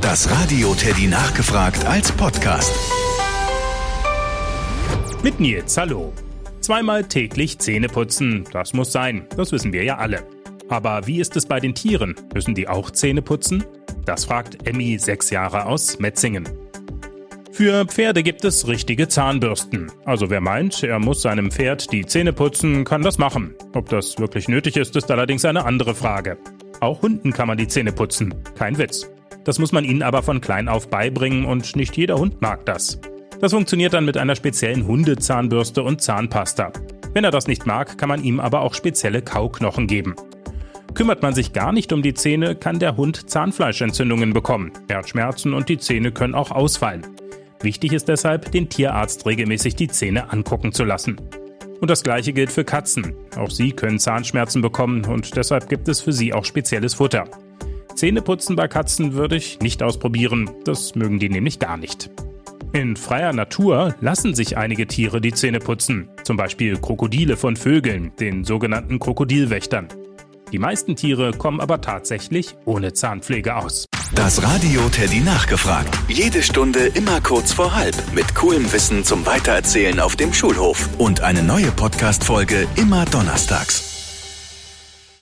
Das Radio Teddy nachgefragt als Podcast. Mit Nils, hallo. Zweimal täglich Zähne putzen, das muss sein, das wissen wir ja alle. Aber wie ist es bei den Tieren? Müssen die auch Zähne putzen? Das fragt Emmy, sechs Jahre aus Metzingen. Für Pferde gibt es richtige Zahnbürsten. Also wer meint, er muss seinem Pferd die Zähne putzen, kann das machen. Ob das wirklich nötig ist, ist allerdings eine andere Frage. Auch Hunden kann man die Zähne putzen. Kein Witz. Das muss man ihnen aber von klein auf beibringen und nicht jeder Hund mag das. Das funktioniert dann mit einer speziellen Hundezahnbürste und Zahnpasta. Wenn er das nicht mag, kann man ihm aber auch spezielle Kauknochen geben. Kümmert man sich gar nicht um die Zähne, kann der Hund Zahnfleischentzündungen bekommen, Herzschmerzen und die Zähne können auch ausfallen. Wichtig ist deshalb, den Tierarzt regelmäßig die Zähne angucken zu lassen. Und das gleiche gilt für Katzen. Auch sie können Zahnschmerzen bekommen und deshalb gibt es für sie auch spezielles Futter. Zähneputzen bei Katzen würde ich nicht ausprobieren, das mögen die nämlich gar nicht. In freier Natur lassen sich einige Tiere die Zähne putzen, zum Beispiel Krokodile von Vögeln, den sogenannten Krokodilwächtern. Die meisten Tiere kommen aber tatsächlich ohne Zahnpflege aus. Das Radio Teddy nachgefragt. Jede Stunde immer kurz vor halb mit coolem Wissen zum Weitererzählen auf dem Schulhof und eine neue Podcast Folge immer donnerstags.